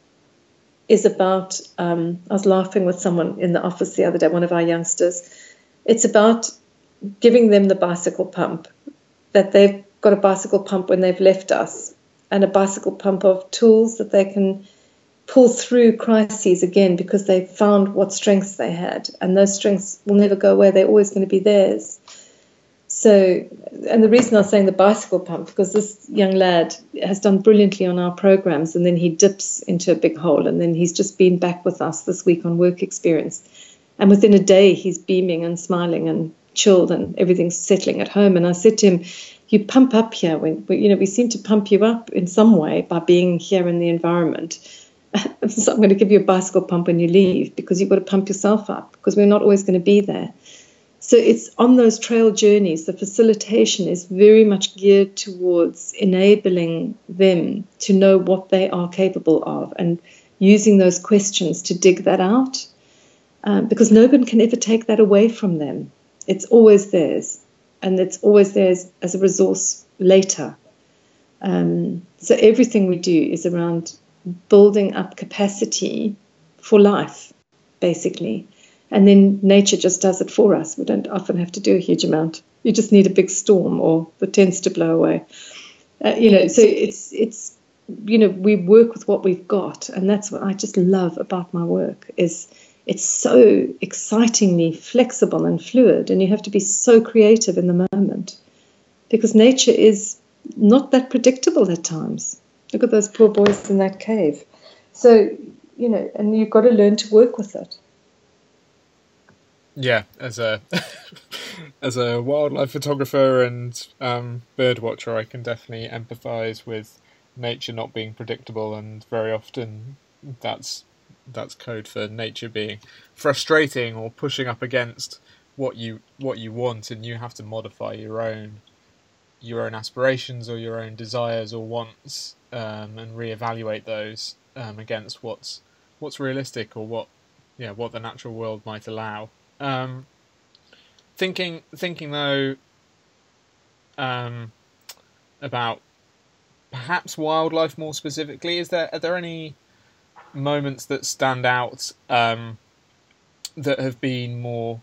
is about. Um, I was laughing with someone in the office the other day, one of our youngsters. It's about giving them the bicycle pump, that they've got a bicycle pump when they've left us, and a bicycle pump of tools that they can pull through crises again because they found what strengths they had, and those strengths will never go away. They're always going to be theirs. So, and the reason I was saying the bicycle pump because this young lad has done brilliantly on our programs, and then he dips into a big hole, and then he's just been back with us this week on work experience, and within a day he's beaming and smiling and chilled and everything's settling at home. And I said to him, "You pump up here. You know, we seem to pump you up in some way by being here in the environment." so I'm going to give you a bicycle pump when you leave because you've got to pump yourself up because we're not always going to be there. So it's on those trail journeys, the facilitation is very much geared towards enabling them to know what they are capable of and using those questions to dig that out um, because no one can ever take that away from them. It's always theirs, and it's always theirs as a resource later. Um, so everything we do is around building up capacity for life, basically. And then nature just does it for us. We don't often have to do a huge amount. You just need a big storm or the tents to blow away. Uh, you know, so it's it's you know we work with what we've got, and that's what I just love about my work is it's so excitingly flexible and fluid, and you have to be so creative in the moment because nature is not that predictable at times. Look at those poor boys in that cave. So, you know, and you've got to learn to work with it. Yeah, as a as a wildlife photographer and um, bird watcher, I can definitely empathise with nature not being predictable, and very often that's that's code for nature being frustrating or pushing up against what you what you want, and you have to modify your own your own aspirations or your own desires or wants um, and reevaluate those um, against what's what's realistic or what yeah what the natural world might allow. Um, thinking thinking though um, about perhaps wildlife more specifically, is there are there any moments that stand out um, that have been more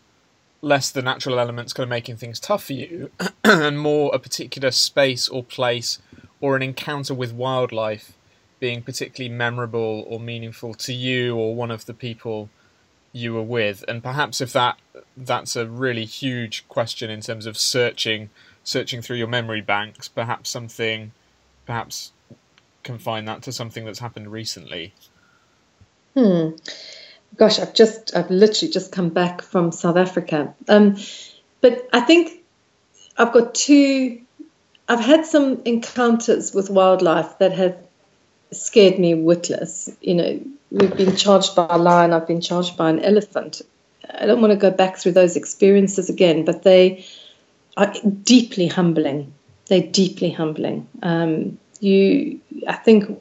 less the natural elements kind of making things tough for you, and more a particular space or place or an encounter with wildlife being particularly memorable or meaningful to you or one of the people you were with. And perhaps if that that's a really huge question in terms of searching searching through your memory banks perhaps something perhaps confine that to something that's happened recently. Hmm gosh, I've just, I've literally just come back from South Africa. Um, but I think I've got two, I've had some encounters with wildlife that have scared me witless. You know, we've been charged by a lion, I've been charged by an elephant. I don't want to go back through those experiences again, but they are deeply humbling. They're deeply humbling. Um, you, I think,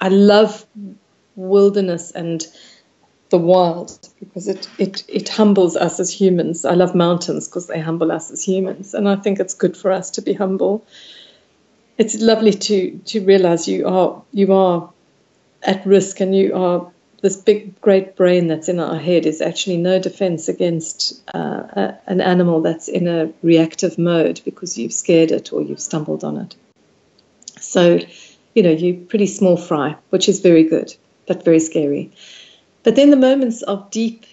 I love wilderness and the wild because it, it, it humbles us as humans. I love mountains because they humble us as humans, and I think it's good for us to be humble. It's lovely to to realize you are you are at risk and you are this big great brain that's in our head is actually no defense against uh, a, an animal that's in a reactive mode because you've scared it or you've stumbled on it. So, you know, you're pretty small fry, which is very good, but very scary. But then the moments of deep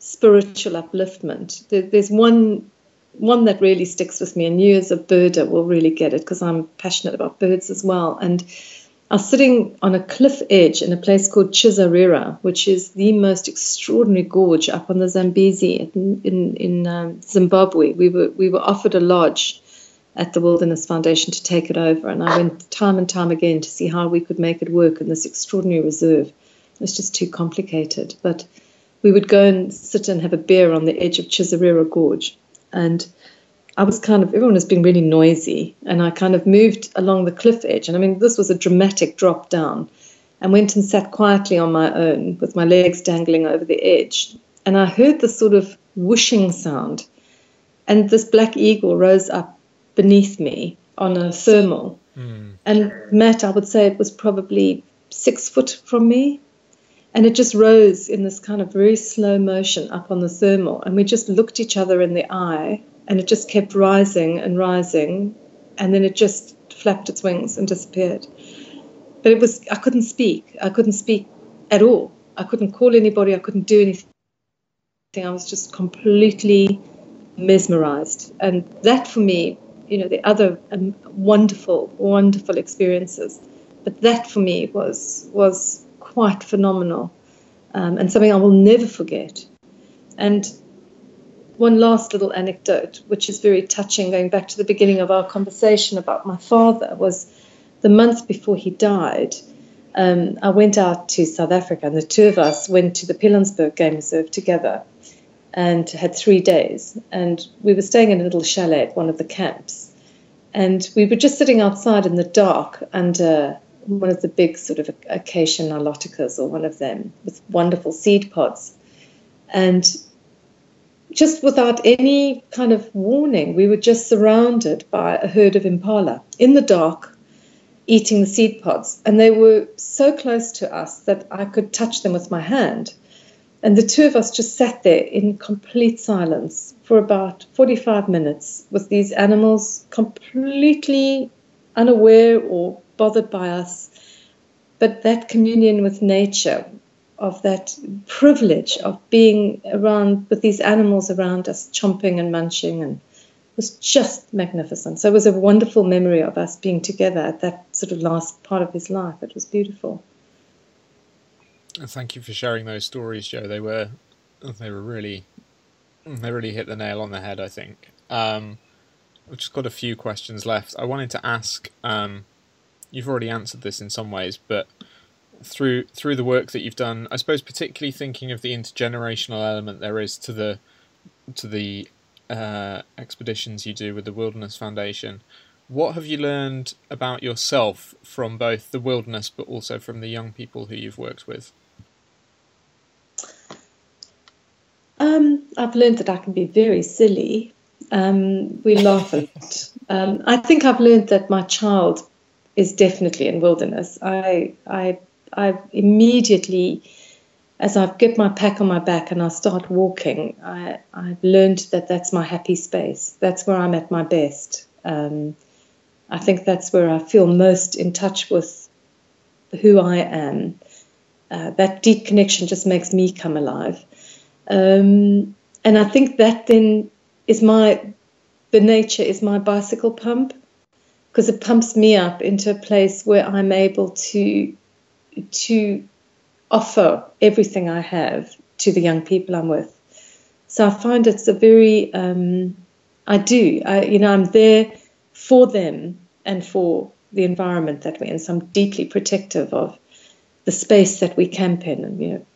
spiritual upliftment, there, there's one one that really sticks with me, and you as a birder will really get it because I'm passionate about birds as well. And I was sitting on a cliff edge in a place called Chizarira, which is the most extraordinary gorge up on the Zambezi in, in, in um, Zimbabwe. We were, we were offered a lodge at the Wilderness Foundation to take it over, and I went time and time again to see how we could make it work in this extraordinary reserve. It was just too complicated. But we would go and sit and have a beer on the edge of Chizarira Gorge. And I was kind of, everyone was being really noisy. And I kind of moved along the cliff edge. And I mean, this was a dramatic drop down. And went and sat quietly on my own with my legs dangling over the edge. And I heard this sort of whooshing sound. And this black eagle rose up beneath me on a thermal. Mm. And Matt, I would say it was probably six foot from me. And it just rose in this kind of very slow motion up on the thermal. And we just looked each other in the eye, and it just kept rising and rising. And then it just flapped its wings and disappeared. But it was, I couldn't speak. I couldn't speak at all. I couldn't call anybody. I couldn't do anything. I was just completely mesmerized. And that for me, you know, the other um, wonderful, wonderful experiences. But that for me was was quite phenomenal um, and something I will never forget. And one last little anecdote, which is very touching, going back to the beginning of our conversation about my father, was the month before he died. Um, I went out to South Africa, and the two of us went to the Pilanesberg Game Reserve together and had three days. And we were staying in a little chalet at one of the camps. And we were just sitting outside in the dark under one of the big sort of acacia niloticas or one of them with wonderful seed pods. And just without any kind of warning, we were just surrounded by a herd of impala in the dark, eating the seed pods. And they were so close to us that I could touch them with my hand. And the two of us just sat there in complete silence for about 45 minutes with these animals completely unaware or bothered by us. But that communion with nature, of that privilege of being around with these animals around us, chomping and munching, and was just magnificent. So it was a wonderful memory of us being together at that sort of last part of his life. It was beautiful. Thank you for sharing those stories, Joe. They were they were really they really hit the nail on the head. I think. Um, I've just got a few questions left. I wanted to ask um, you've already answered this in some ways, but through through the work that you've done, I suppose particularly thinking of the intergenerational element there is to the to the uh, expeditions you do with the Wilderness Foundation. What have you learned about yourself from both the wilderness, but also from the young people who you've worked with? Um, I've learned that I can be very silly. Um, we laugh a lot. Um, I think I've learned that my child is definitely in wilderness. I I I immediately as I get my pack on my back and I start walking, I, I've learned that that's my happy space. That's where I'm at my best. Um, I think that's where I feel most in touch with who I am. Uh, that deep connection just makes me come alive. Um, and I think that then is my, the nature is my bicycle pump because it pumps me up into a place where I'm able to to offer everything I have to the young people I'm with. So I find it's a very um, I do I, you know I'm there for them and for the environment that we're in. So I'm deeply protective of the space that we camp in, and you know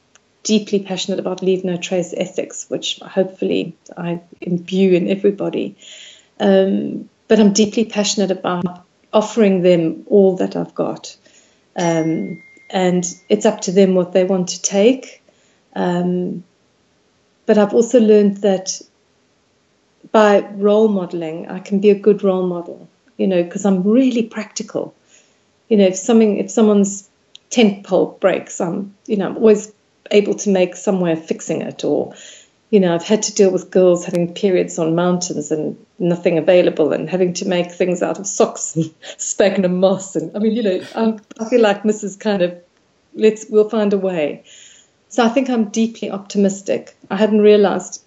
deeply passionate about leave no trace ethics, which hopefully I imbue in everybody. Um, but I'm deeply passionate about offering them all that I've got. Um, and it's up to them what they want to take. Um, but I've also learned that by role modeling, I can be a good role model, you know, because I'm really practical. You know, if something, if someone's tent pole breaks, I'm, you know, I'm always able to make somewhere fixing it. Or, you know, I've had to deal with girls having periods on mountains and nothing available, and having to make things out of socks and sphagnum moss. And I mean, you know, I'm, I feel like Mrs. Kind of, let's, we'll find a way. So I think I'm deeply optimistic. I hadn't realized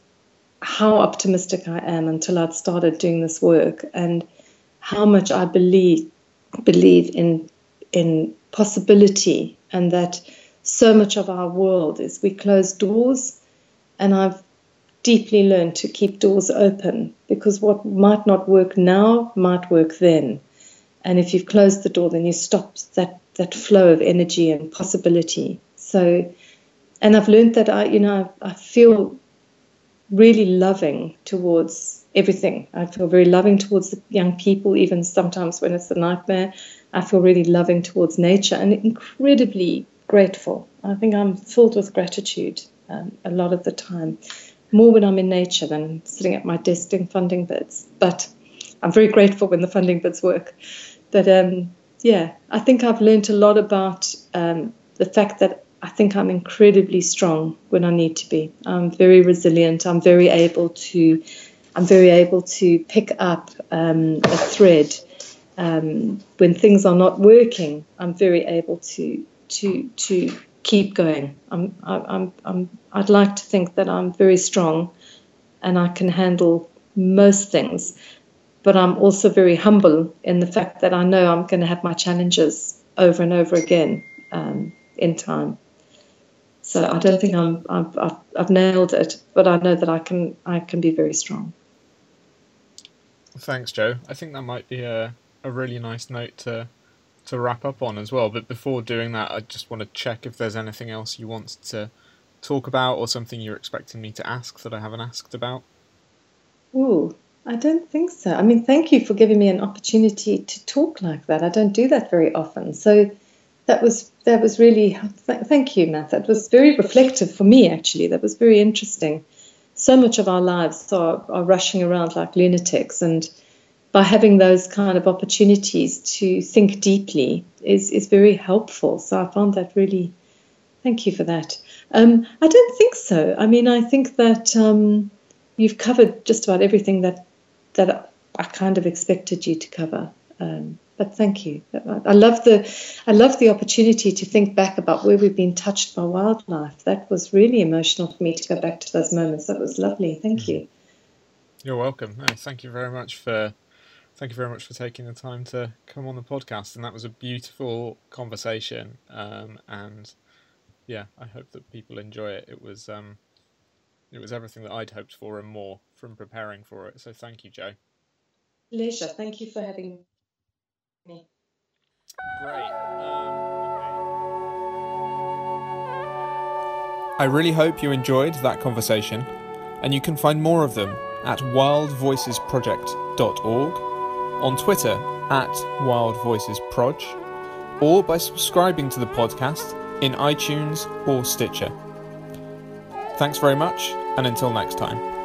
how optimistic I am until I'd started doing this work and how much I believe believe in in possibility and that so much of our world is we close doors and I've deeply learned to keep doors open because what might not work now might work then. And if you've closed the door then you stop that that flow of energy and possibility. So and I've learned that I you know I, I feel really loving towards everything. I feel very loving towards the young people, even sometimes when it's a nightmare. I feel really loving towards nature and incredibly grateful. I think I'm filled with gratitude um, a lot of the time, more when I'm in nature than sitting at my desk doing funding bids. But I'm very grateful when the funding bids work. But um, yeah, I think I've learned a lot about um, the fact that I think I'm incredibly strong when I need to be. I'm very resilient. I'm very able to, I'm very able to pick up um, a thread um, when things are not working. I'm very able to to to keep going. I'm, I, I'm, I'm, I'd like to think that I'm very strong, and I can handle most things. But I'm also very humble in the fact that I know I'm going to have my challenges over and over again um, in time. So I don't think I'm, I'm I've, I've nailed it, but I know that I can I can be very strong. Thanks, Joe. I think that might be a a really nice note to to wrap up on as well. But before doing that, I just want to check if there's anything else you want to talk about or something you're expecting me to ask that I haven't asked about. Ooh, I don't think so. I mean, thank you for giving me an opportunity to talk like that. I don't do that very often. So that was that was really th- thank you, Matt. That was very reflective for me actually. That was very interesting. So much of our lives are, are rushing around like lunatics, and by having those kind of opportunities to think deeply is is very helpful. So I found that really. Thank you for that. Um, I don't think so. I mean, I think that um, you've covered just about everything that that I kind of expected you to cover. Um, but thank you. I love the I love the opportunity to think back about where we've been touched by wildlife. That was really emotional for me to go back to those moments. That was lovely. Thank you. You're welcome. Thank you very much for thank you very much for taking the time to come on the podcast. And that was a beautiful conversation. Um, and yeah, I hope that people enjoy it. It was um, it was everything that I'd hoped for and more from preparing for it. So thank you, Joe. Pleasure. Thank you for having me. Great. Um, I really hope you enjoyed that conversation, and you can find more of them at wildvoicesproject.org, on Twitter at wildvoicesproj, or by subscribing to the podcast in iTunes or Stitcher. Thanks very much, and until next time.